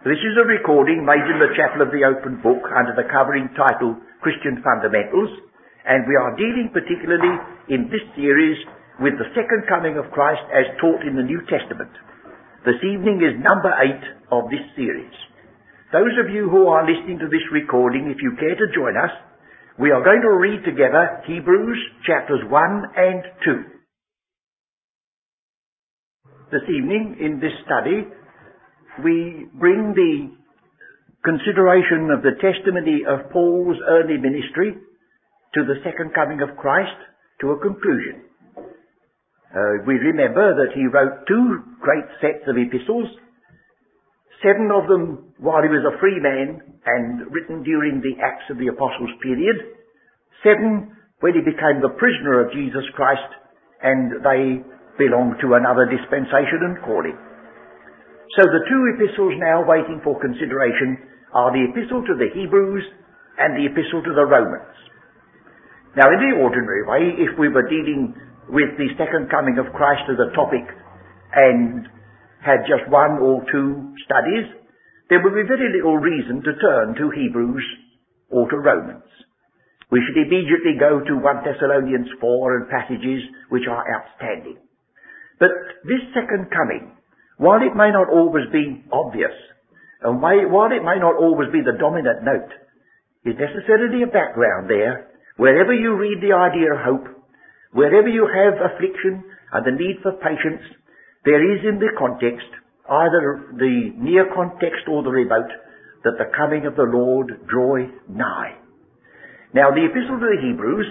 This is a recording made in the Chapel of the Open Book under the covering title Christian Fundamentals, and we are dealing particularly in this series with the second coming of Christ as taught in the New Testament. This evening is number eight of this series. Those of you who are listening to this recording, if you care to join us, we are going to read together Hebrews chapters 1 and 2. This evening in this study, we bring the consideration of the testimony of Paul's early ministry to the second coming of Christ to a conclusion. Uh, we remember that he wrote two great sets of epistles, seven of them while he was a free man and written during the Acts of the Apostles period, seven when he became the prisoner of Jesus Christ and they belong to another dispensation and calling. So the two epistles now waiting for consideration are the epistle to the Hebrews and the epistle to the Romans. Now in the ordinary way, if we were dealing with the second coming of Christ as a topic and had just one or two studies, there would be very little reason to turn to Hebrews or to Romans. We should immediately go to 1 Thessalonians 4 and passages which are outstanding. But this second coming while it may not always be obvious, and while it may not always be the dominant note, is necessarily a background there. Wherever you read the idea of hope, wherever you have affliction and the need for patience, there is in the context, either the near context or the remote, that the coming of the Lord draweth nigh. Now the epistle to the Hebrews,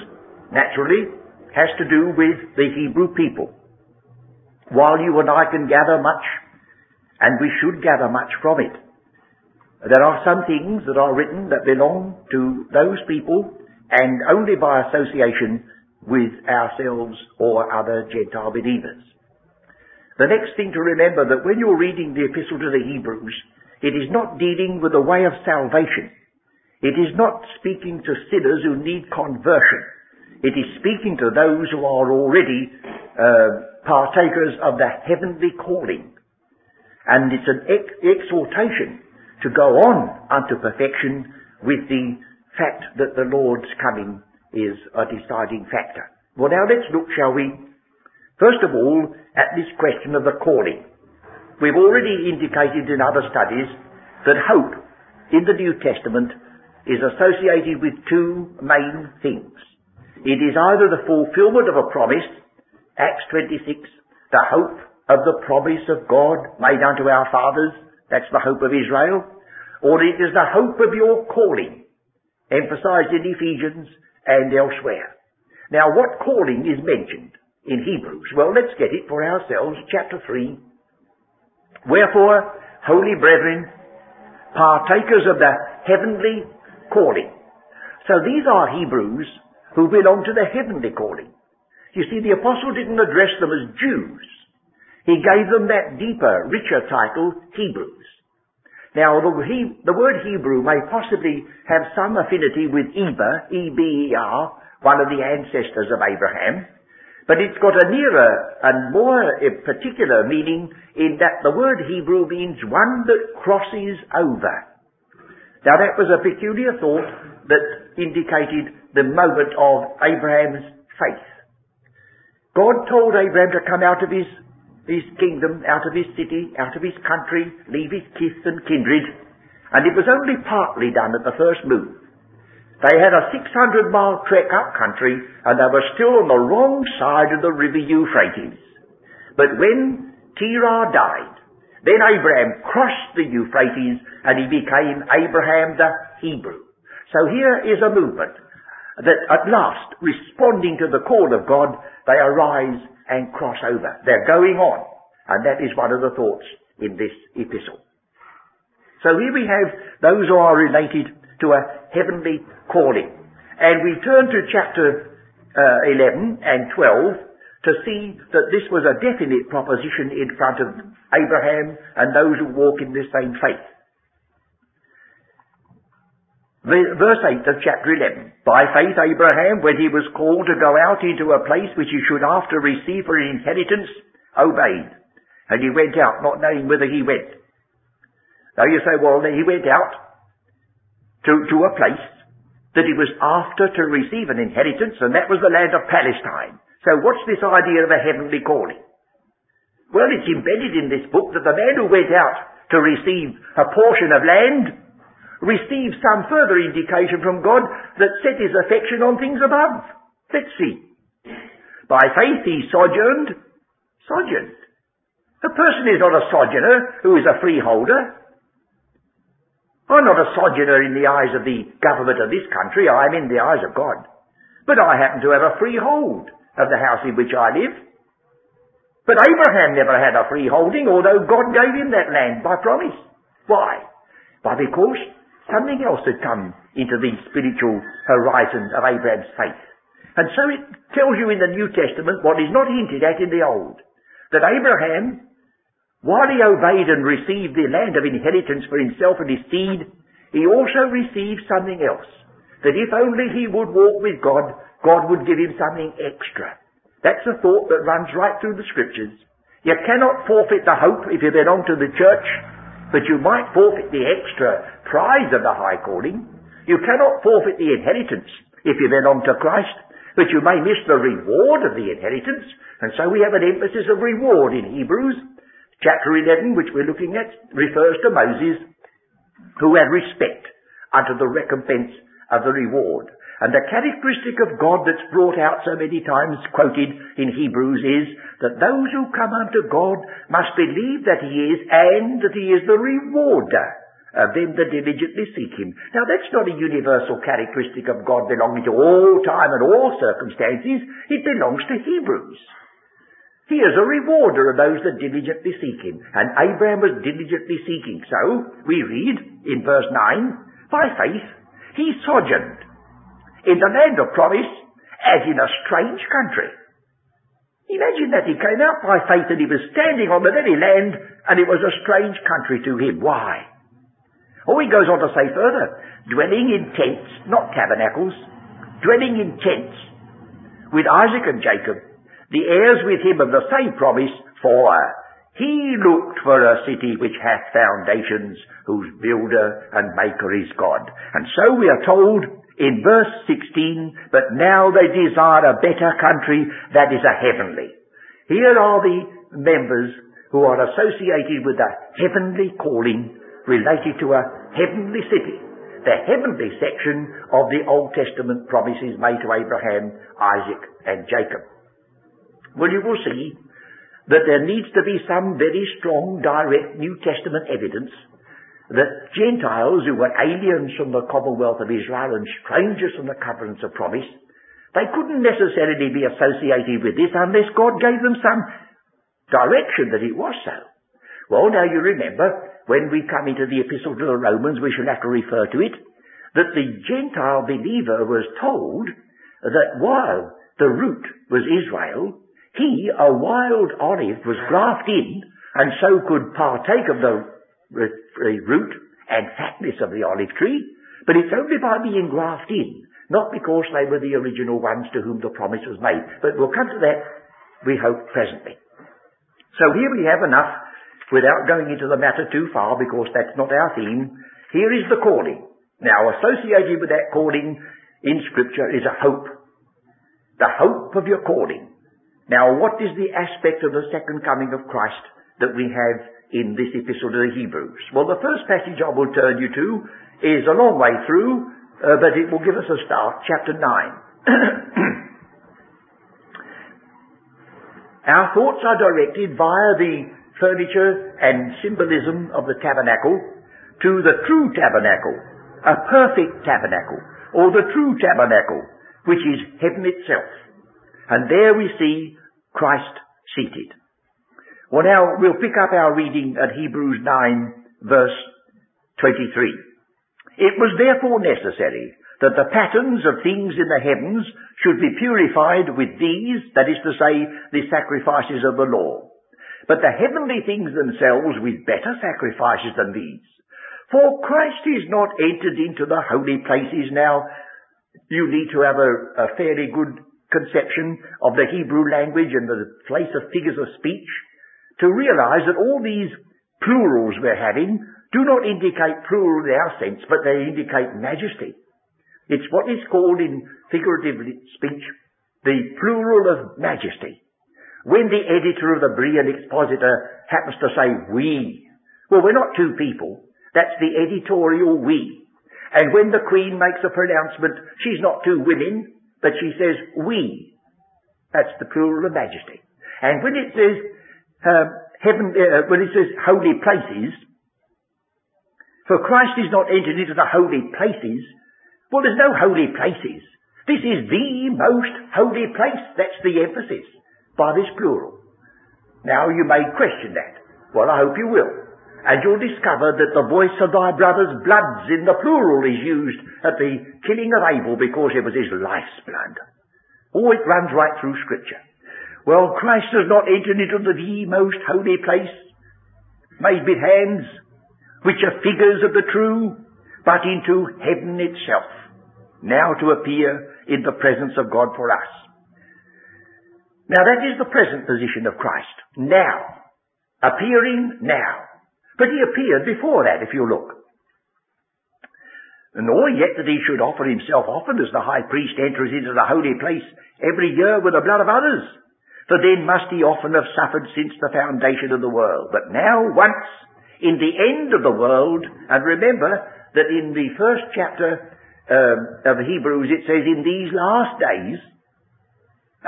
naturally, has to do with the Hebrew people. While you and I can gather much and we should gather much from it. There are some things that are written that belong to those people and only by association with ourselves or other Gentile believers. The next thing to remember that when you're reading the epistle to the Hebrews, it is not dealing with the way of salvation. It is not speaking to sinners who need conversion. It is speaking to those who are already uh, partakers of the heavenly calling. And it's an ex- exhortation to go on unto perfection with the fact that the Lord's coming is a deciding factor. Well now let's look, shall we, first of all, at this question of the calling. We've already indicated in other studies that hope in the New Testament is associated with two main things. It is either the fulfillment of a promise, Acts 26, the hope of the promise of God made unto our fathers. That's the hope of Israel. Or it is the hope of your calling, emphasized in Ephesians and elsewhere. Now what calling is mentioned in Hebrews? Well, let's get it for ourselves, chapter 3. Wherefore, holy brethren, partakers of the heavenly calling. So these are Hebrews who belong to the heavenly calling. You see, the apostle didn't address them as Jews. He gave them that deeper, richer title, Hebrews. Now, the, he, the word Hebrew may possibly have some affinity with Eber, E-B-E-R, one of the ancestors of Abraham, but it's got a nearer and more eh, particular meaning in that the word Hebrew means one that crosses over. Now that was a peculiar thought that indicated the moment of Abraham's faith. God told Abraham to come out of his his kingdom, out of his city, out of his country, leave his kith and kindred, and it was only partly done at the first move. They had a 600 mile trek up country and they were still on the wrong side of the river Euphrates. But when Terah died, then Abraham crossed the Euphrates and he became Abraham the Hebrew. So here is a movement that at last, responding to the call of God, they arise and cross over. They're going on. And that is one of the thoughts in this epistle. So here we have those who are related to a heavenly calling. And we turn to chapter uh, 11 and 12 to see that this was a definite proposition in front of Abraham and those who walk in this same faith. Verse 8 of chapter 11. By faith Abraham, when he was called to go out into a place which he should after receive for an inheritance, obeyed. And he went out, not knowing whither he went. Now you say, well, then he went out to, to a place that he was after to receive an inheritance, and that was the land of Palestine. So what's this idea of a heavenly calling? Well, it's embedded in this book that the man who went out to receive a portion of land received some further indication from God that set his affection on things above. Let's see. By faith he sojourned, sojourned. A person is not a sojourner who is a freeholder. I'm not a sojourner in the eyes of the government of this country, I'm in the eyes of God. But I happen to have a freehold of the house in which I live. But Abraham never had a freeholding, although God gave him that land by promise. Why? Why, because something else had come into the spiritual horizon of Abraham's faith. And so it tells you in the New Testament what is not hinted at in the Old. That Abraham while he obeyed and received the land of inheritance for himself and his seed, he also received something else. That if only he would walk with God, God would give him something extra. That's a thought that runs right through the scriptures. You cannot forfeit the hope if you belong to the church, but you might forfeit the extra prize of the high calling. You cannot forfeit the inheritance if you belong to Christ, but you may miss the reward of the inheritance. And so we have an emphasis of reward in Hebrews. Chapter 11, which we're looking at, refers to Moses, who had respect unto the recompense of the reward. And the characteristic of God that's brought out so many times quoted in Hebrews is that those who come unto God must believe that He is and that He is the rewarder of them that diligently seek Him. Now that's not a universal characteristic of God belonging to all time and all circumstances. It belongs to Hebrews. He is a rewarder of those that diligently seek him. And Abraham was diligently seeking. So, we read in verse 9, by faith, he sojourned in the land of promise as in a strange country. Imagine that he came out by faith and he was standing on the very land and it was a strange country to him. Why? Oh, he goes on to say further, dwelling in tents, not tabernacles, dwelling in tents with Isaac and Jacob, the heirs with him of the same promise, for he looked for a city which hath foundations, whose builder and maker is God. And so we are told in verse 16, but now they desire a better country that is a heavenly. Here are the members who are associated with a heavenly calling related to a heavenly city. The heavenly section of the Old Testament promises made to Abraham, Isaac, and Jacob. Well, you will see that there needs to be some very strong, direct New Testament evidence that Gentiles who were aliens from the commonwealth of Israel and strangers from the covenants of promise, they couldn't necessarily be associated with this unless God gave them some direction that it was so. Well, now you remember, when we come into the epistle to the Romans, we shall have to refer to it, that the Gentile believer was told that while the root was Israel, he, a wild olive, was grafted in and so could partake of the root and fatness of the olive tree, but it's only by being grafted in, not because they were the original ones to whom the promise was made. But we'll come to that, we hope, presently. So here we have enough, without going into the matter too far, because that's not our theme. Here is the calling. Now, associated with that calling in Scripture is a hope. The hope of your calling. Now, what is the aspect of the second coming of Christ that we have in this epistle to the Hebrews? Well, the first passage I will turn you to is a long way through, uh, but it will give us a start, chapter 9. Our thoughts are directed via the furniture and symbolism of the tabernacle to the true tabernacle, a perfect tabernacle, or the true tabernacle, which is heaven itself. And there we see Christ seated. Well now, we'll pick up our reading at Hebrews 9 verse 23. It was therefore necessary that the patterns of things in the heavens should be purified with these, that is to say, the sacrifices of the law. But the heavenly things themselves with better sacrifices than these. For Christ is not entered into the holy places now. You need to have a, a fairly good conception of the Hebrew language and the place of figures of speech to realize that all these plurals we're having do not indicate plural in our sense, but they indicate majesty. It's what is called in figurative speech the plural of majesty. When the editor of the Berean Expositor happens to say we, well, we're not two people. That's the editorial we. And when the Queen makes a pronouncement, she's not two women, but she says we. That's the plural of majesty. And when it says uh, heaven, uh, when it says holy places, for Christ is not entered into the holy places. Well, there's no holy places. This is the most holy place. That's the emphasis by this plural. Now you may question that. Well, I hope you will. And you'll discover that the voice of thy brother's bloods in the plural is used at the killing of Abel because it was his life's blood. Oh, it runs right through scripture. Well, Christ has not entered into the, most holy place, made with hands, which are figures of the true, but into heaven itself, now to appear in the presence of God for us. Now that is the present position of Christ. Now. Appearing now. But he appeared before that, if you look. Nor yet that he should offer himself often as the high priest enters into the holy place every year with the blood of others. For then must he often have suffered since the foundation of the world. But now once in the end of the world, and remember that in the first chapter um, of Hebrews it says, in these last days,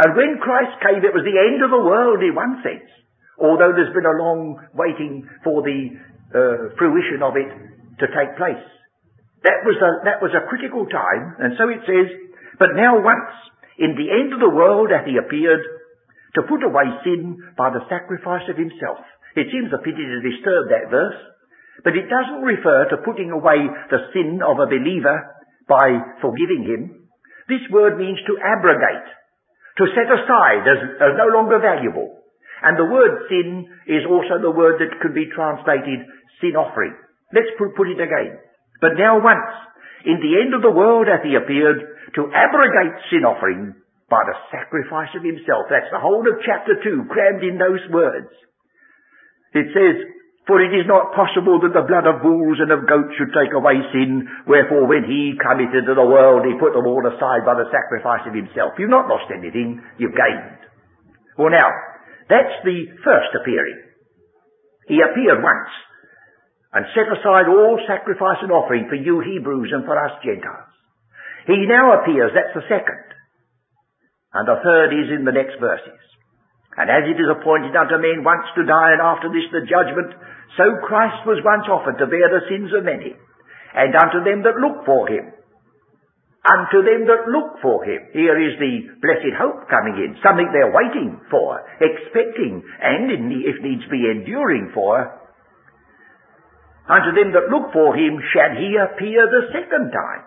and when Christ came it was the end of the world in one sense, although there's been a long waiting for the uh, fruition of it to take place. That was, a, that was a critical time, and so it says, but now once, in the end of the world hath he appeared, to put away sin by the sacrifice of himself. It seems a pity to disturb that verse, but it doesn't refer to putting away the sin of a believer by forgiving him. This word means to abrogate, to set aside as, as no longer valuable. And the word sin is also the word that could be translated sin offering. Let's put, it again. But now once, in the end of the world hath he appeared to abrogate sin offering by the sacrifice of himself. That's the whole of chapter 2 crammed in those words. It says, For it is not possible that the blood of bulls and of goats should take away sin, wherefore when he cometh into the world, he put them all aside by the sacrifice of himself. You've not lost anything, you've gained. Well now, that's the first appearing. He appeared once, and set aside all sacrifice and offering for you Hebrews and for us Gentiles. He now appears, that's the second. And the third is in the next verses. And as it is appointed unto men once to die, and after this the judgment, so Christ was once offered to bear the sins of many, and unto them that look for him. Unto them that look for him. Here is the blessed hope coming in, something they're waiting for, expecting, and if needs be enduring for. Unto them that look for him shall he appear the second time.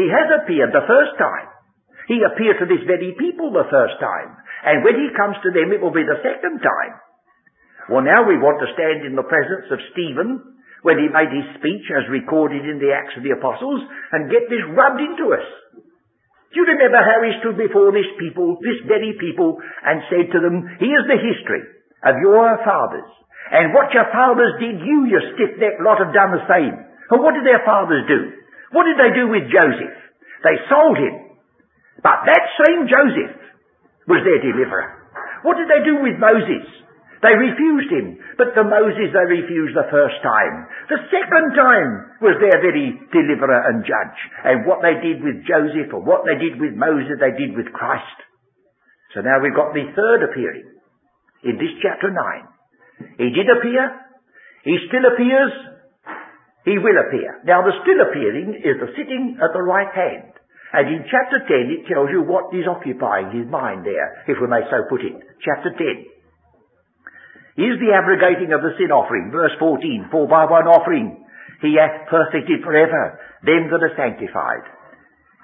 He has appeared the first time. He appeared to this very people the first time. And when he comes to them, it will be the second time. Well, now we want to stand in the presence of Stephen when he made his speech as recorded in the Acts of the Apostles and get this rubbed into us. Do you remember how he stood before this people, this very people, and said to them, here's the history of your fathers. And what your fathers did, you, your stiff-necked lot, have done the same. And what did their fathers do? What did they do with Joseph? They sold him. But that same Joseph was their deliverer. What did they do with Moses? They refused him. But the Moses they refused the first time. The second time was their very deliverer and judge. And what they did with Joseph or what they did with Moses, they did with Christ. So now we've got the third appearing in this chapter 9. He did appear. He still appears. He will appear. Now the still appearing is the sitting at the right hand. And in chapter 10 it tells you what is occupying his mind there, if we may so put it. Chapter 10. Is the abrogating of the sin offering. Verse 14. For by one offering he hath perfected forever them that are sanctified.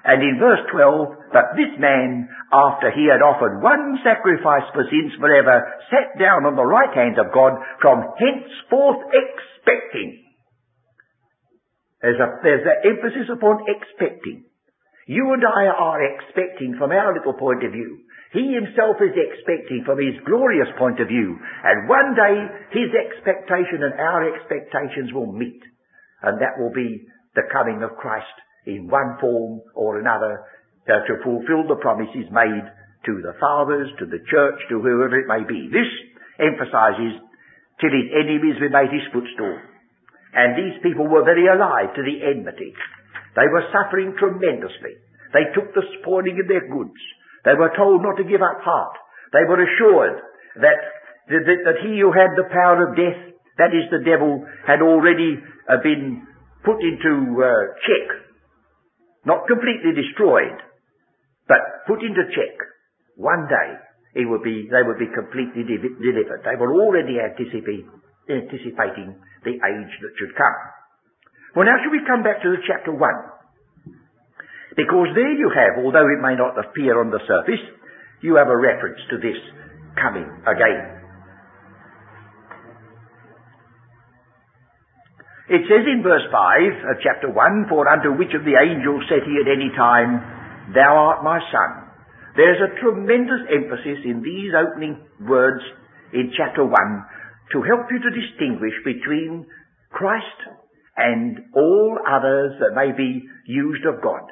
And in verse 12, that this man, after he had offered one sacrifice for sins forever, sat down on the right hand of God from henceforth expecting. There's, a, there's an emphasis upon expecting. You and I are expecting, from our little point of view, He himself is expecting from his glorious point of view. And one day his expectation and our expectations will meet. And that will be the coming of Christ in one form or another uh, to fulfill the promises made to the fathers, to the church, to whoever it may be. This emphasizes till his enemies were made his footstool. And these people were very alive to the enmity. They were suffering tremendously. They took the spoiling of their goods. They were told not to give up heart. They were assured that, that, that he who had the power of death, that is the devil, had already uh, been put into uh, check. Not completely destroyed, but put into check. One day, it would be, they would be completely de- delivered. They were already anticipating, anticipating the age that should come. Well, now should we come back to the chapter 1? Because there you have, although it may not appear on the surface, you have a reference to this coming again. It says in verse 5 of chapter 1, For unto which of the angels said he at any time, Thou art my son. There's a tremendous emphasis in these opening words in chapter 1 to help you to distinguish between Christ and all others that may be used of God.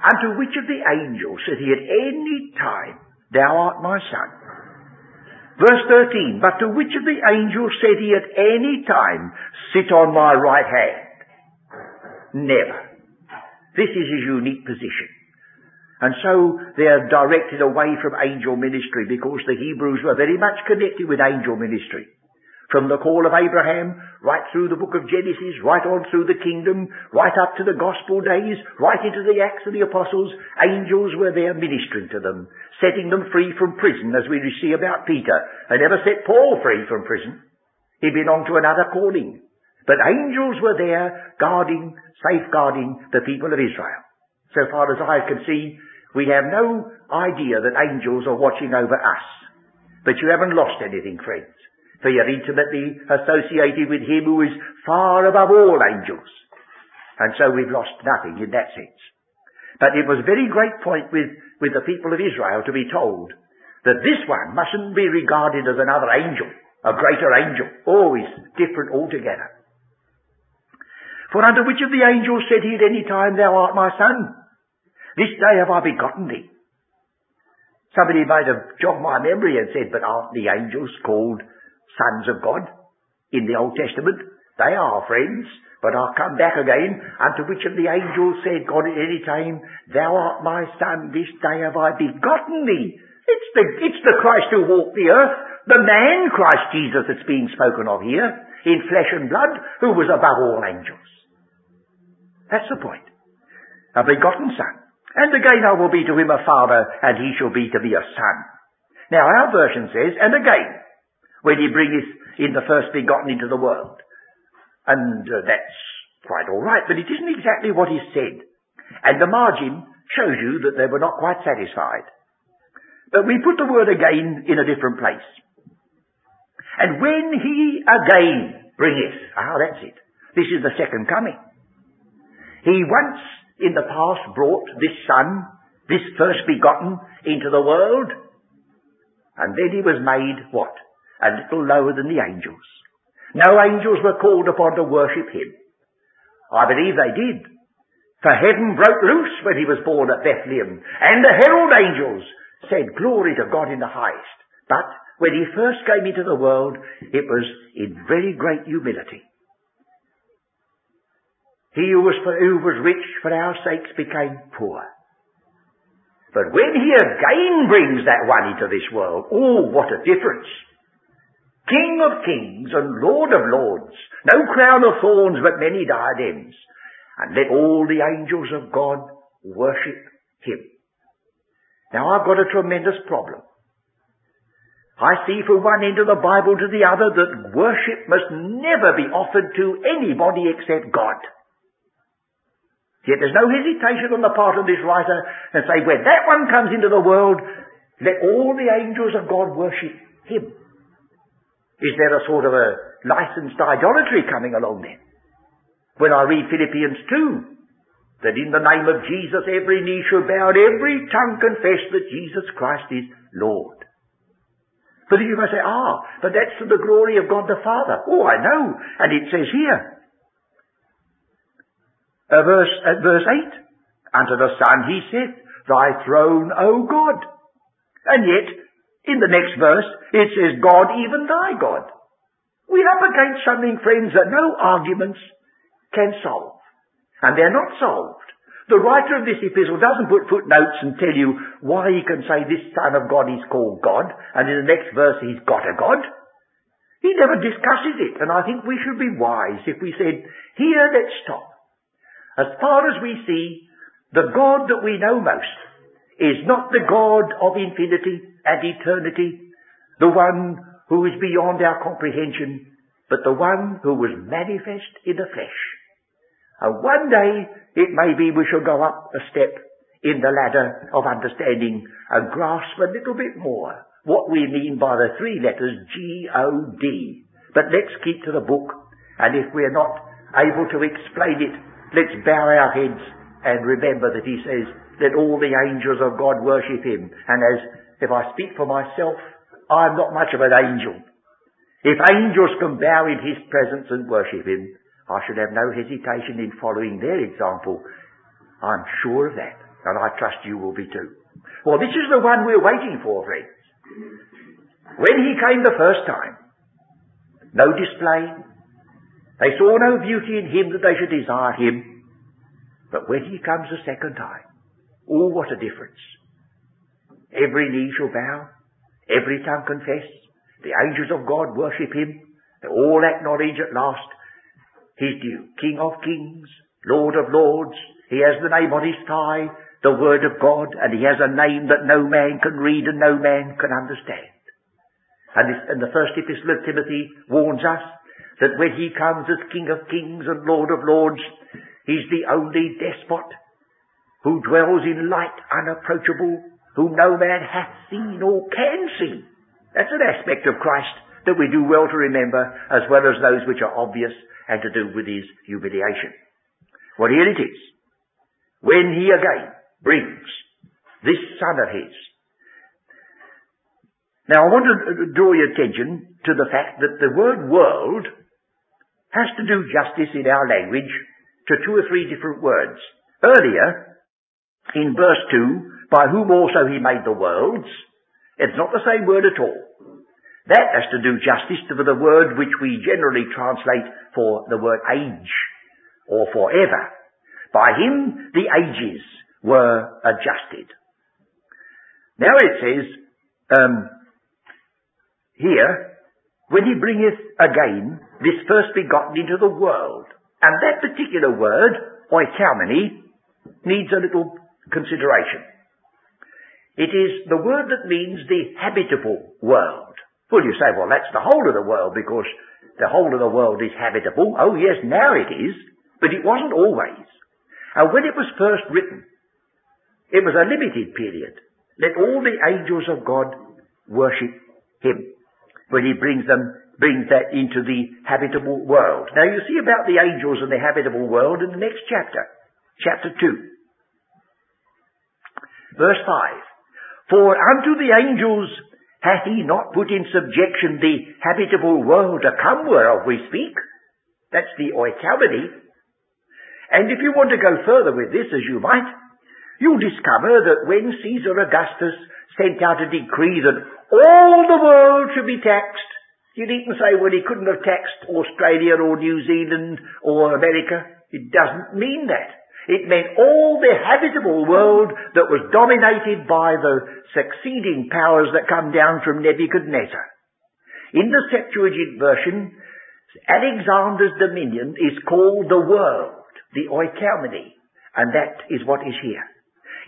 Unto which of the angels said he at any time, Thou art my son? Verse 13, But to which of the angels said he at any time, Sit on my right hand? Never. This is his unique position. And so they are directed away from angel ministry because the Hebrews were very much connected with angel ministry. From the call of Abraham, right through the book of Genesis, right on through the kingdom, right up to the gospel days, right into the Acts of the Apostles, angels were there ministering to them, setting them free from prison, as we see about Peter. They never set Paul free from prison. He belonged to another calling. But angels were there guarding, safeguarding the people of Israel. So far as I can see, we have no idea that angels are watching over us. But you haven't lost anything, friends for you're intimately associated with him who is far above all angels. And so we've lost nothing in that sense. But it was a very great point with, with the people of Israel to be told that this one mustn't be regarded as another angel, a greater angel, always different altogether. For unto which of the angels said he at any time, Thou art my son? This day have I begotten thee. Somebody might have jogged my memory and said, but aren't the angels called sons of God in the Old Testament. They are friends, but I'll come back again unto which of the angels said God at any time, Thou art my son, this day have I begotten thee. It's the, it's the Christ who walked the earth, the man Christ Jesus that's being spoken of here, in flesh and blood, who was above all angels. That's the point. A begotten son. And again I will be to him a father, and he shall be to me a son. Now our version says, and again, when he bringeth in the first begotten into the world. And uh, that's quite all right, but it isn't exactly what is said. And the margin shows you that they were not quite satisfied. But we put the word again in a different place. And when he again bringeth, ah, that's it. This is the second coming. He once in the past brought this son, this first begotten, into the world, and then he was made what? A little lower than the angels. No angels were called upon to worship him. I believe they did. For heaven broke loose when he was born at Bethlehem, and the herald angels said, Glory to God in the highest. But when he first came into the world, it was in very great humility. He who was, who was rich for our sakes became poor. But when he again brings that one into this world, oh, what a difference. King of kings and Lord of lords, no crown of thorns but many diadems, and let all the angels of God worship him. Now I've got a tremendous problem. I see from one end of the Bible to the other that worship must never be offered to anybody except God. Yet there's no hesitation on the part of this writer and say, when that one comes into the world, let all the angels of God worship him. Is there a sort of a licensed idolatry coming along then? When I read Philippians 2, that in the name of Jesus every knee shall bow and every tongue confess that Jesus Christ is Lord. But you must say, ah, but that's to the glory of God the Father. Oh, I know. And it says here, uh, verse, uh, verse 8, Unto the Son he saith, Thy throne, O God. And yet, in the next verse, it says, God, even thy God. We're up against something, friends, that no arguments can solve. And they're not solved. The writer of this epistle doesn't put footnotes and tell you why he can say this Son of God is called God, and in the next verse he's got a God. He never discusses it, and I think we should be wise if we said, here let's stop. As far as we see, the God that we know most is not the God of infinity and eternity, the one who is beyond our comprehension, but the one who was manifest in the flesh. And one day, it may be we shall go up a step in the ladder of understanding and grasp a little bit more what we mean by the three letters G-O-D. But let's keep to the book, and if we're not able to explain it, let's bow our heads and remember that he says, let all the angels of God worship him. And as, if I speak for myself, I'm not much of an angel. If angels can bow in his presence and worship him, I should have no hesitation in following their example. I'm sure of that. And I trust you will be too. Well, this is the one we're waiting for, friends. When he came the first time, no display. They saw no beauty in him that they should desire him. But when he comes the second time, oh, what a difference. Every knee shall bow, every tongue confess, the angels of God worship him, they all acknowledge at last his due. King of kings, Lord of lords, he has the name on his thigh, the word of God, and he has a name that no man can read and no man can understand. And, this, and the first epistle of Timothy warns us that when he comes as King of kings and Lord of lords, he's the only despot who dwells in light unapproachable, whom no man hath seen or can see. That's an aspect of Christ that we do well to remember, as well as those which are obvious and to do with his humiliation. Well, here it is. When he again brings this son of his. Now, I want to draw your attention to the fact that the word world has to do justice in our language to two or three different words. Earlier, in verse 2, by whom also he made the worlds, it's not the same word at all. That has to do justice to the word which we generally translate for the word age or forever. By him the ages were adjusted. Now it says um, here, when he bringeth again this first begotten into the world. And that particular word, oikoumene, needs a little consideration. It is the word that means the habitable world. Well, you say, well, that's the whole of the world because the whole of the world is habitable. Oh, yes, now it is, but it wasn't always. And when it was first written, it was a limited period. Let all the angels of God worship Him when He brings them, brings that into the habitable world. Now you see about the angels and the habitable world in the next chapter, chapter 2. Verse 5. For unto the angels Hath he not put in subjection the habitable world to come whereof we speak? That's the oikoumene. And if you want to go further with this, as you might, you'll discover that when Caesar Augustus sent out a decree that all the world should be taxed, you needn't say, well, he couldn't have taxed Australia or New Zealand or America. It doesn't mean that. It meant all the habitable world that was dominated by the succeeding powers that come down from Nebuchadnezzar. In the Septuagint version, Alexander's dominion is called the world, the oikoumene, and that is what is here.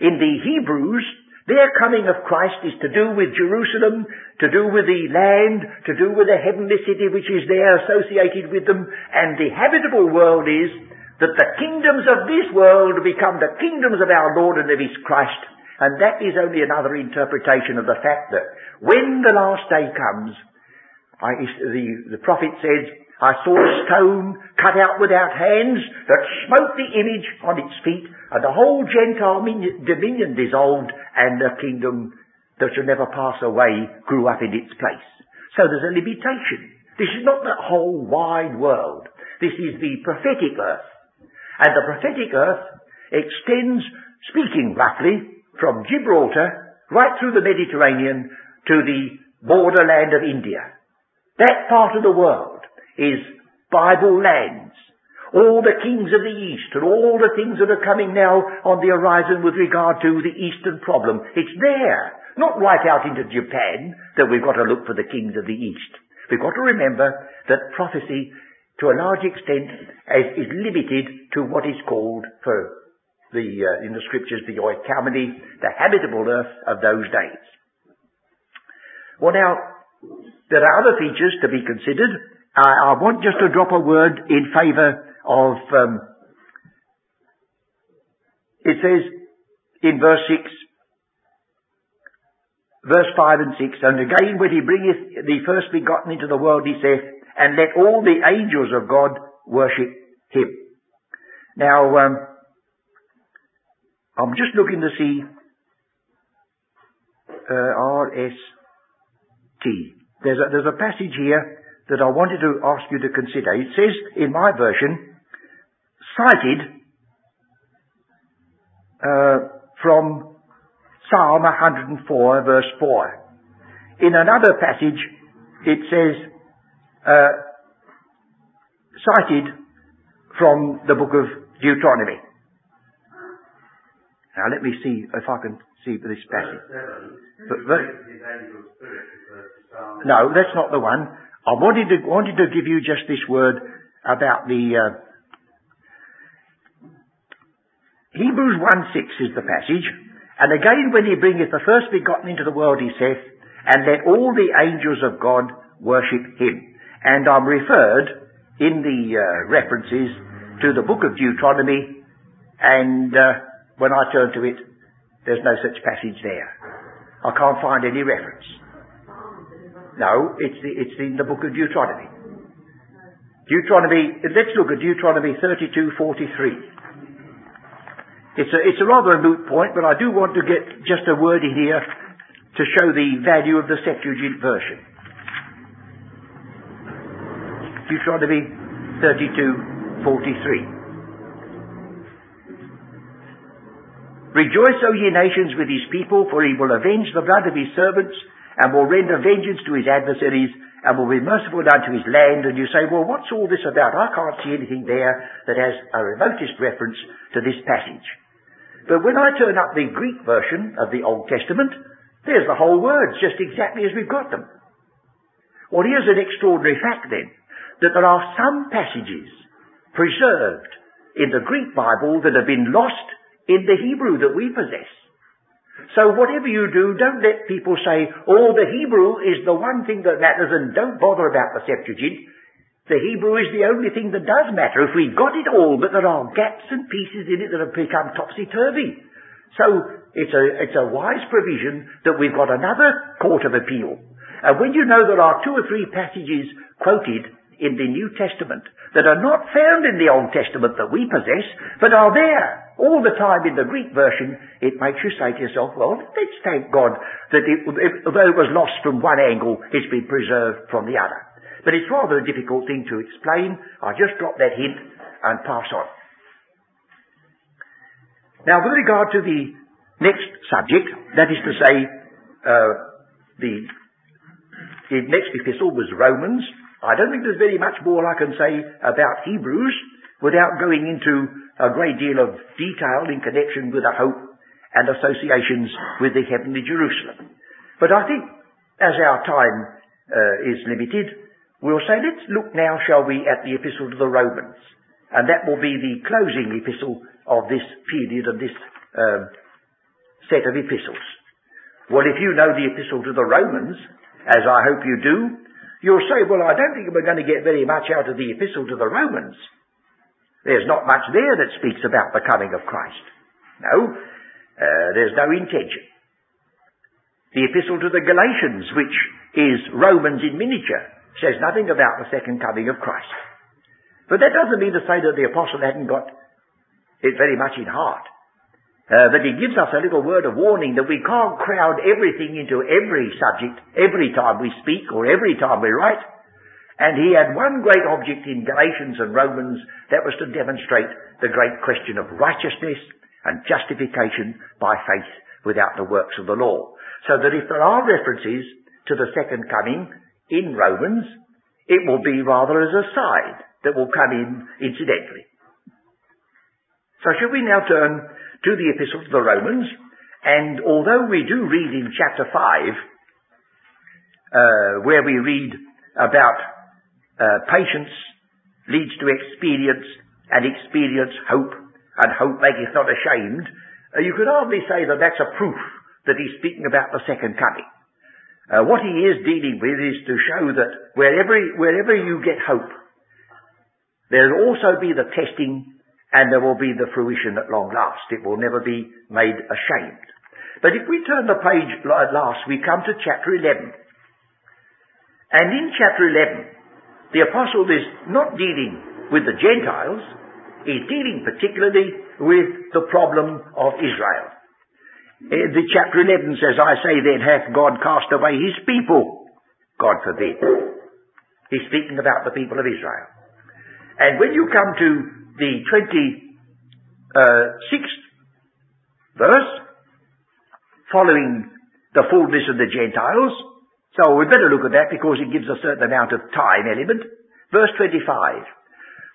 In the Hebrews, their coming of Christ is to do with Jerusalem, to do with the land, to do with the heavenly city which is there associated with them, and the habitable world is that the kingdoms of this world become the kingdoms of our Lord and of His Christ. And that is only another interpretation of the fact that when the last day comes, I, the, the prophet says, I saw a stone cut out without hands that smote the image on its feet, and the whole Gentile dominion dissolved, and the kingdom that shall never pass away grew up in its place. So there's a limitation. This is not the whole wide world. This is the prophetic earth. And the prophetic earth extends, speaking roughly, from Gibraltar right through the Mediterranean to the borderland of India. That part of the world is Bible lands. All the kings of the East and all the things that are coming now on the horizon with regard to the Eastern problem. It's there. Not right out into Japan that we've got to look for the kings of the East. We've got to remember that prophecy, to a large extent, is, is limited to what is called, for the uh, in the scriptures, the oikoumene, the habitable earth of those days. Well, now there are other features to be considered. I, I want just to drop a word in favour of. Um, it says in verse six verse 5 and 6, And again when he bringeth the first begotten into the world, he saith, And let all the angels of God worship him. Now, um, I'm just looking to see uh, R-S-T. There's a, there's a passage here that I wanted to ask you to consider. It says in my version, cited uh, from Psalm 104 verse 4. In another passage, it says, uh, cited from the book of Deuteronomy. Now let me see if I can see this passage. But, but, no, that's not the one. I wanted to, wanted to give you just this word about the, uh, Hebrews 1 6 is the passage. And again, when he bringeth the first begotten into the world, he saith, and let all the angels of God worship him. And I'm referred in the uh, references to the book of Deuteronomy, and uh, when I turn to it, there's no such passage there. I can't find any reference. No, it's, the, it's in the book of Deuteronomy. Deuteronomy, let's look at Deuteronomy 32:43. It's a, it's a rather a moot point, but I do want to get just a word in here to show the value of the Septuagint version. Deuteronomy 32:43. Rejoice, O ye nations, with his people, for he will avenge the blood of his servants, and will render vengeance to his adversaries, and will be merciful unto his land. And you say, well, what's all this about? I can't see anything there that has a remotest reference to this passage. But when I turn up the Greek version of the Old Testament, there's the whole words, just exactly as we've got them. Well, here's an extraordinary fact then, that there are some passages preserved in the Greek Bible that have been lost in the Hebrew that we possess. So whatever you do, don't let people say, oh, the Hebrew is the one thing that matters and don't bother about the Septuagint. The Hebrew is the only thing that does matter. If we've got it all, but there are gaps and pieces in it that have become topsy-turvy. So it's a, it's a wise provision that we've got another court of appeal. And when you know there are two or three passages quoted in the New Testament that are not found in the Old Testament that we possess, but are there all the time in the Greek version, it makes you say to yourself, well, let's thank God that it, although it was lost from one angle, it's been preserved from the other. But it's rather a difficult thing to explain. I'll just drop that hint and pass on. Now, with regard to the next subject, that is to say, uh, the, the next epistle was Romans. I don't think there's very much more I can say about Hebrews without going into a great deal of detail in connection with the hope and associations with the heavenly Jerusalem. But I think, as our time uh, is limited, We'll say, let's look now, shall we, at the epistle to the Romans. And that will be the closing epistle of this period of this um, set of epistles. Well, if you know the epistle to the Romans, as I hope you do, you'll say, well, I don't think we're going to get very much out of the epistle to the Romans. There's not much there that speaks about the coming of Christ. No, uh, there's no intention. The epistle to the Galatians, which is Romans in miniature, says nothing about the second coming of Christ. But that doesn't mean to say that the apostle hadn't got it very much in heart. Uh, but he gives us a little word of warning that we can't crowd everything into every subject every time we speak or every time we write. And he had one great object in Galatians and Romans that was to demonstrate the great question of righteousness and justification by faith without the works of the law. So that if there are references to the second coming in Romans, it will be rather as a side that will come in incidentally. So shall we now turn to the epistle to the Romans, and although we do read in chapter 5, uh, where we read about uh, patience leads to experience, and experience hope, and hope maketh not ashamed, uh, you could hardly say that that's a proof that he's speaking about the second coming. Uh, what he is dealing with is to show that wherever, wherever you get hope, there will also be the testing and there will be the fruition at long last. It will never be made ashamed. But if we turn the page at last, we come to chapter 11. And in chapter 11, the apostle is not dealing with the Gentiles, he's dealing particularly with the problem of Israel. Eh, the chapter 11 says, I say then, hath God cast away his people? God forbid. He's speaking about the people of Israel. And when you come to the 26th verse, following the fullness of the Gentiles. So we better look at that because it gives a certain amount of time element. Verse 25.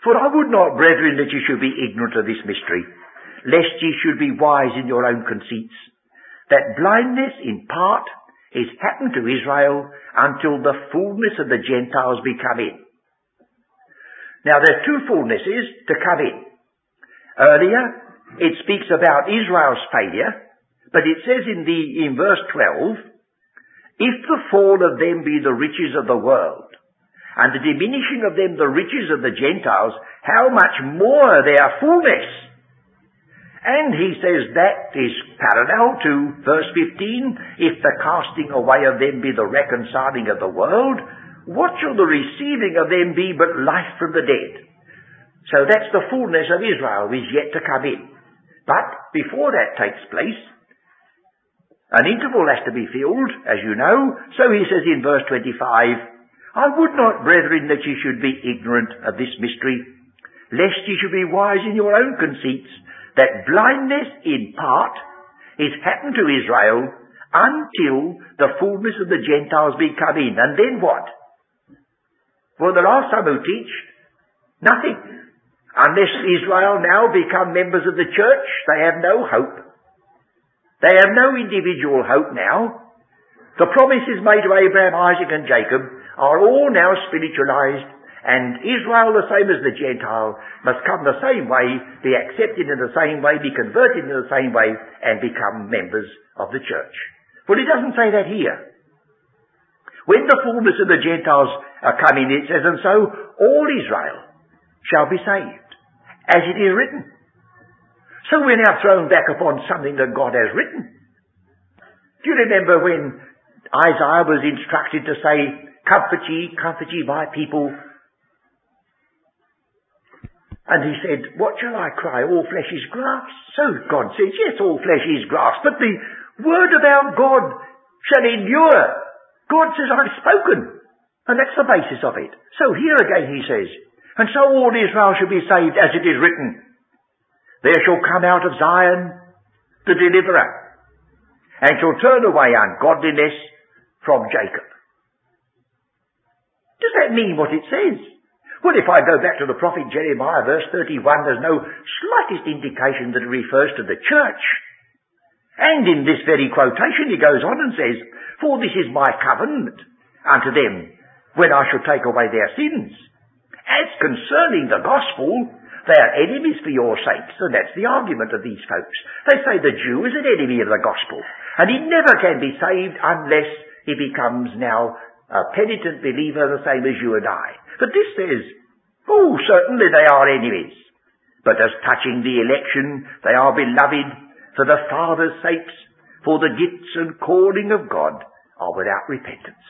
For I would not, brethren, that ye should be ignorant of this mystery, lest ye should be wise in your own conceits, that blindness in part is happened to Israel until the fullness of the Gentiles be come in. Now there's two fullnesses to come in. Earlier, it speaks about Israel's failure, but it says in the, in verse 12, if the fall of them be the riches of the world, and the diminishing of them the riches of the Gentiles, how much more their fullness? And he says that is parallel to verse 15, if the casting away of them be the reconciling of the world, what shall the receiving of them be but life from the dead? So that's the fullness of Israel is yet to come in. But before that takes place, an interval has to be filled, as you know. So he says in verse 25, I would not, brethren, that ye should be ignorant of this mystery, lest ye should be wise in your own conceits, that blindness in part is happened to Israel until the fullness of the Gentiles be come in. And then what? For there are some who teach nothing. Unless Israel now become members of the church, they have no hope. They have no individual hope now. The promises made to Abraham, Isaac and Jacob are all now spiritualized and Israel, the same as the Gentile, must come the same way, be accepted in the same way, be converted in the same way, and become members of the church. Well, he doesn't say that here. When the fullness of the Gentiles are coming, it says, and so all Israel shall be saved, as it is written. So we're now thrown back upon something that God has written. Do you remember when Isaiah was instructed to say, Comfort ye, comfort ye my people. And he said, What shall I cry? All flesh is grass. So God says, Yes, all flesh is grass, but the word of our God shall endure. God says, I've spoken. And that's the basis of it. So here again he says, and so all Israel shall be saved as it is written. There shall come out of Zion the deliverer, and shall turn away ungodliness from Jacob. Does that mean what it says? Well, if I go back to the prophet Jeremiah, verse 31, there's no slightest indication that it refers to the church. And in this very quotation he goes on and says, For this is my covenant unto them when I shall take away their sins. As concerning the gospel, they are enemies for your sakes, and that's the argument of these folks. They say the Jew is an enemy of the gospel, and he never can be saved unless he becomes now a penitent believer the same as you and I. But this says, oh, certainly they are enemies. But as touching the election, they are beloved for the Father's sakes, for the gifts and calling of God are without repentance.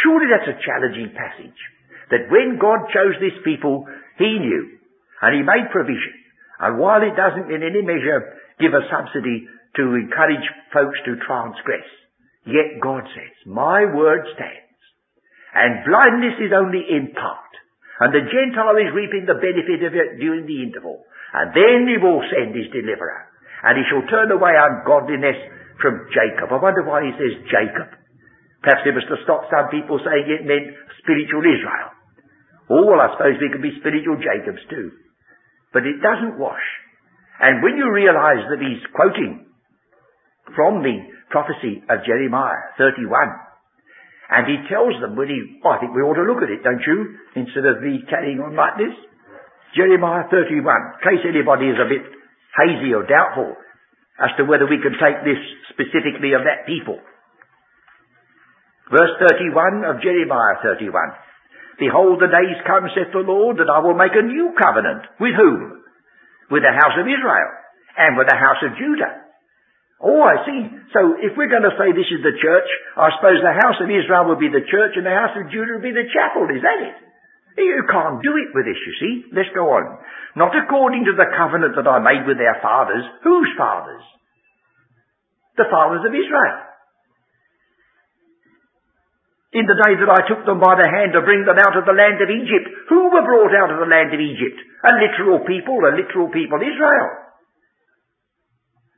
Surely that's a challenging passage. That when God chose this people, He knew, and He made provision, And while it doesn't in any measure give a subsidy to encourage folks to transgress, yet God says, my word stands. And blindness is only in part. And the Gentile is reaping the benefit of it during the interval. And then he will send his deliverer. And he shall turn away ungodliness from Jacob. I wonder why he says Jacob. Perhaps it was to stop some people saying it meant spiritual Israel. Oh, well, I suppose we could be spiritual Jacobs too. But it doesn't wash. And when you realize that he's quoting from the prophecy of Jeremiah 31, and he tells them when he, oh, I think we ought to look at it, don't you? Instead of me carrying on like this. Jeremiah 31, in case anybody is a bit hazy or doubtful as to whether we can take this specifically of that people. Verse 31 of Jeremiah 31. Behold, the days come, saith the Lord, that I will make a new covenant. With whom? With the house of Israel and with the house of Judah. Oh, I see. So if we're going to say this is the church, I suppose the house of Israel will be the church and the house of Judah will be the chapel. Is that it? You can't do it with this, you see. Let's go on. Not according to the covenant that I made with their fathers. Whose fathers? The fathers of Israel. In the day that I took them by the hand to bring them out of the land of Egypt. Who were brought out of the land of Egypt? A literal people, a literal people, Israel.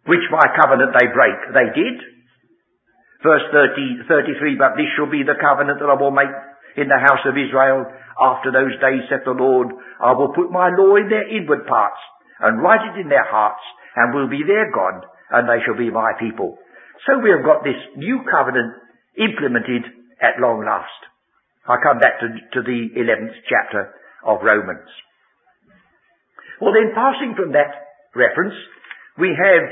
Which my covenant they break. They did. Verse 30, 33, but this shall be the covenant that I will make in the house of Israel after those days, saith the Lord, I will put my law in their inward parts, and write it in their hearts, and will be their God, and they shall be my people. So we have got this new covenant implemented at long last. I come back to, to the 11th chapter of Romans. Well then, passing from that reference, we have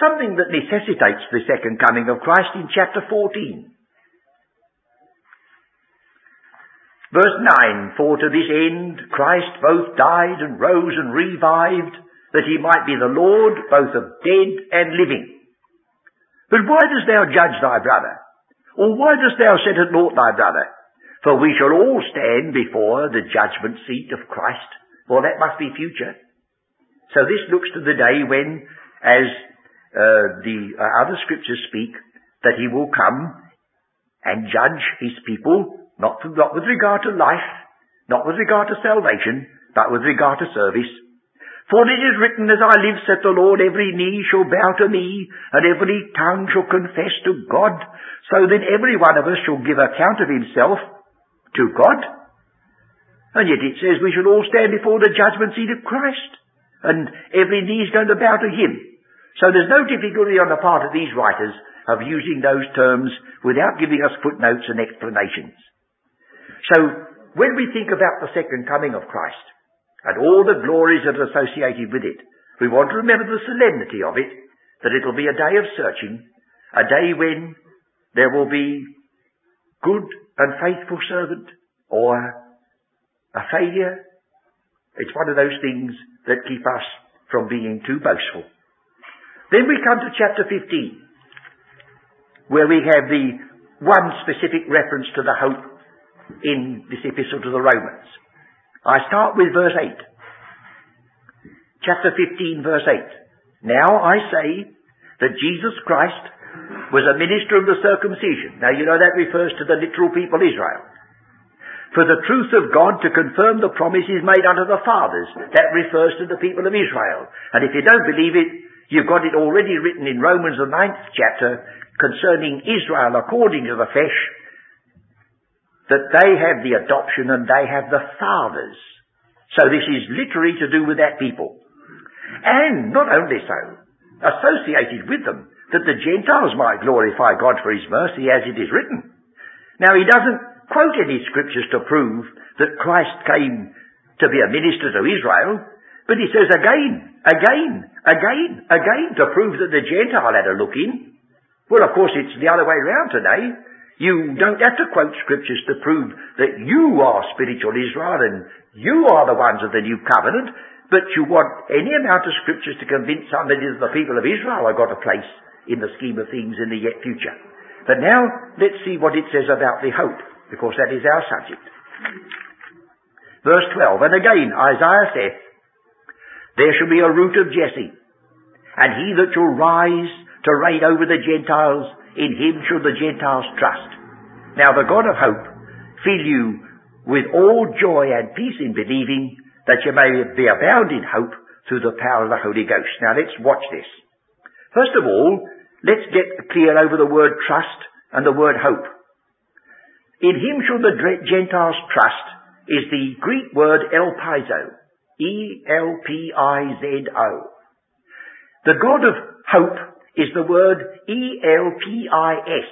something that necessitates the second coming of Christ in chapter 14. Verse 9, For to this end Christ both died and rose and revived, that he might be the Lord both of dead and living. But why dost thou judge thy brother? Or why dost thou set at naught thy brother? For we shall all stand before the judgment seat of Christ. Well, that must be future. So this looks to the day when, as uh, the uh, other scriptures speak, that he will come and judge his people not, not with regard to life, not with regard to salvation, but with regard to service. For it is written, As I live, saith the Lord, every knee shall bow to me, and every tongue shall confess to God. So then every one of us shall give account of himself to God. And yet it says we shall all stand before the judgment seat of Christ, and every knee is going to bow to him. So there's no difficulty on the part of these writers of using those terms without giving us footnotes and explanations. So, when we think about the second coming of Christ, and all the glories that are associated with it, we want to remember the solemnity of it, that it'll be a day of searching, a day when there will be good and faithful servant, or a failure. It's one of those things that keep us from being too boastful. Then we come to chapter 15, where we have the one specific reference to the hope in this epistle to the Romans. I start with verse 8. Chapter 15 verse 8. Now I say that Jesus Christ was a minister of the circumcision. Now you know that refers to the literal people Israel. For the truth of God to confirm the promises made unto the fathers. That refers to the people of Israel. And if you don't believe it, you've got it already written in Romans the ninth chapter concerning Israel according to the flesh that they have the adoption and they have the fathers. So this is literally to do with that people. And not only so, associated with them, that the Gentiles might glorify God for His mercy as it is written. Now he doesn't quote any scriptures to prove that Christ came to be a minister to Israel, but he says again, again, again, again to prove that the Gentile had a look in. Well, of course, it's the other way around today. You don't have to quote scriptures to prove that you are spiritual Israel and you are the ones of the new covenant, but you want any amount of scriptures to convince somebody that the people of Israel have got a place in the scheme of things in the yet future. But now, let's see what it says about the hope, because that is our subject. Verse 12, And again, Isaiah saith, there shall be a root of Jesse, and he that shall rise to reign over the Gentiles, in him shall the Gentiles trust. Now the God of hope fill you with all joy and peace in believing, that you may be abound in hope through the power of the Holy Ghost. Now let's watch this. First of all, let's get clear over the word trust and the word hope. In him shall the Gentiles trust is the Greek word elpizo. E-L-P-I-Z-O. The God of hope is the word E-L-P-I-S.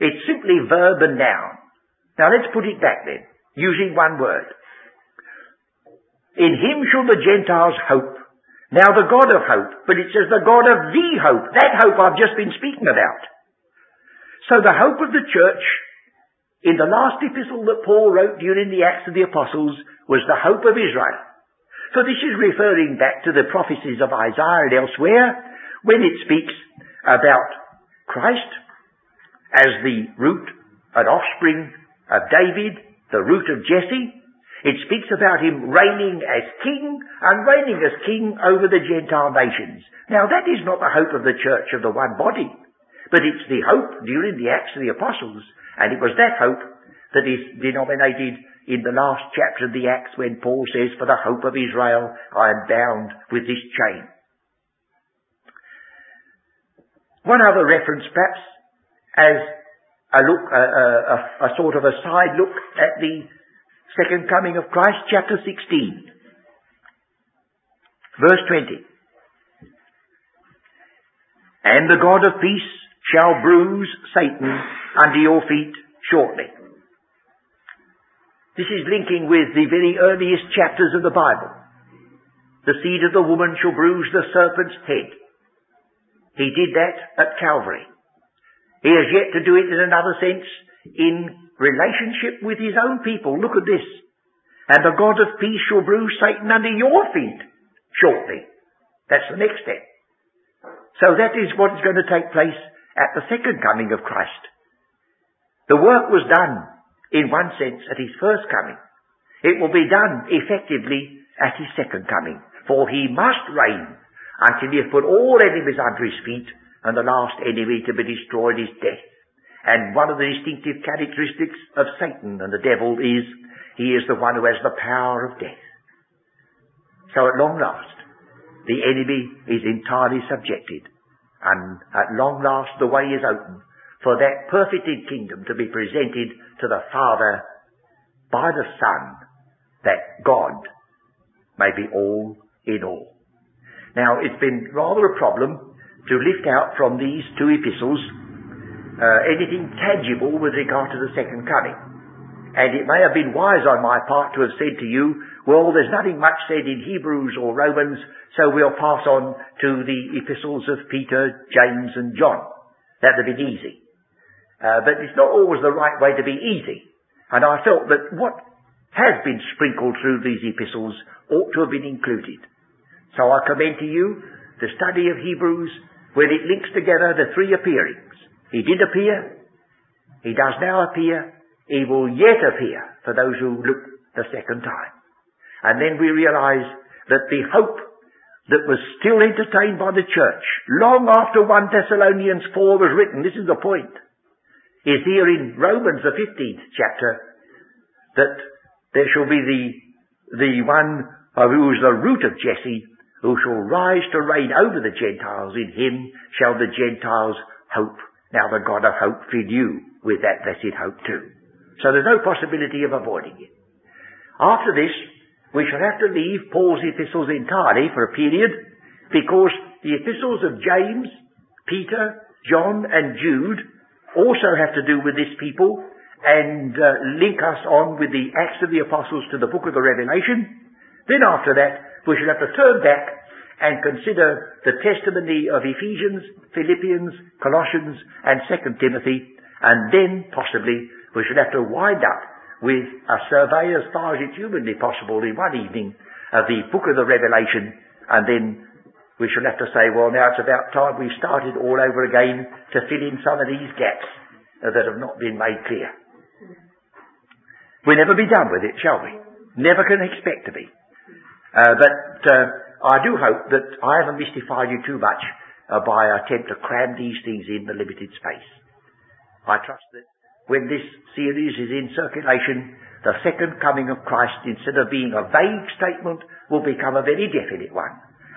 It's simply verb and noun. Now let's put it back then, using one word. In him shall the Gentiles hope. Now the God of hope, but it says the God of the hope. That hope I've just been speaking about. So the hope of the church in the last epistle that Paul wrote during the Acts of the Apostles was the hope of Israel. So this is referring back to the prophecies of Isaiah and elsewhere when it speaks about Christ as the root and offspring of David, the root of Jesse. It speaks about him reigning as king and reigning as king over the Gentile nations. Now that is not the hope of the church of the one body, but it's the hope during the Acts of the Apostles, and it was that hope that is denominated in the last chapter of the Acts when Paul says, For the hope of Israel I am bound with this chain. One other reference perhaps as a look, a, a, a, sort of a side look at the second coming of Christ, chapter 16, verse 20. And the God of peace shall bruise Satan under your feet shortly. This is linking with the very earliest chapters of the Bible. The seed of the woman shall bruise the serpent's head. He did that at Calvary. He has yet to do it in another sense in relationship with his own people. Look at this. And the God of peace shall bruise Satan under your feet shortly. That's the next step. So that is what is going to take place at the second coming of Christ. The work was done in one sense, at his first coming. It will be done effectively at his second coming. For he must reign until he has put all enemies under his feet, and the last enemy to be destroyed is death. And one of the distinctive characteristics of Satan and the devil is he is the one who has the power of death. So at long last, the enemy is entirely subjected. And at long last, the way is open for that perfected kingdom to be presented to the Father by the Son, that God may be all in all. Now, it's been rather a problem to lift out from these two epistles uh, anything tangible with regard to the second coming. And it may have been wise on my part to have said to you, well, there's nothing much said in Hebrews or Romans, so we'll pass on to the epistles of Peter, James and John. That would have been easy. Uh, but it's not always the right way to be easy. And I felt that what has been sprinkled through these epistles ought to have been included. So I commend to you the study of Hebrews where it links together the three appearings. He did appear, he does now appear, he will yet appear for those who look the second time. And then we realize that the hope that was still entertained by the church long after 1 Thessalonians 4 was written, this is the point, is here in Romans, the 15th chapter, that there shall be the, the one who is the root of Jesse, who shall rise to reign over the Gentiles. In him shall the Gentiles hope. Now the God of hope fill you with that blessed hope too. So there's no possibility of avoiding it. After this, we shall have to leave Paul's epistles entirely for a period because the epistles of James, Peter, John and Jude also have to do with this people and uh, link us on with the Acts of the Apostles to the book of the Revelation. Then after that, we shall have to turn back and consider the testimony of Ephesians, Philippians, Colossians, and 2 Timothy, and then possibly we should have to wind up with a survey as far as it's humanly possible in one evening of the book of the Revelation, and then we shall have to say, well, now it's about time we started all over again to fill in some of these gaps that have not been made clear. We'll never be done with it, shall we? Never can expect to be. Uh, but uh, I do hope that I haven't mystified you too much uh, by attempt to cram these things in the limited space. I trust that when this series is in circulation, the second coming of Christ, instead of being a vague statement, will become a very definite one.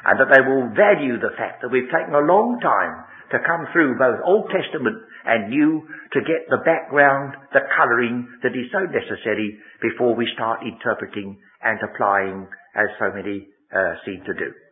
And that they will value the fact that we've taken a long time to come through both Old Testament and New to get the background, the colouring that is so necessary before we start interpreting and applying as so many seem to do.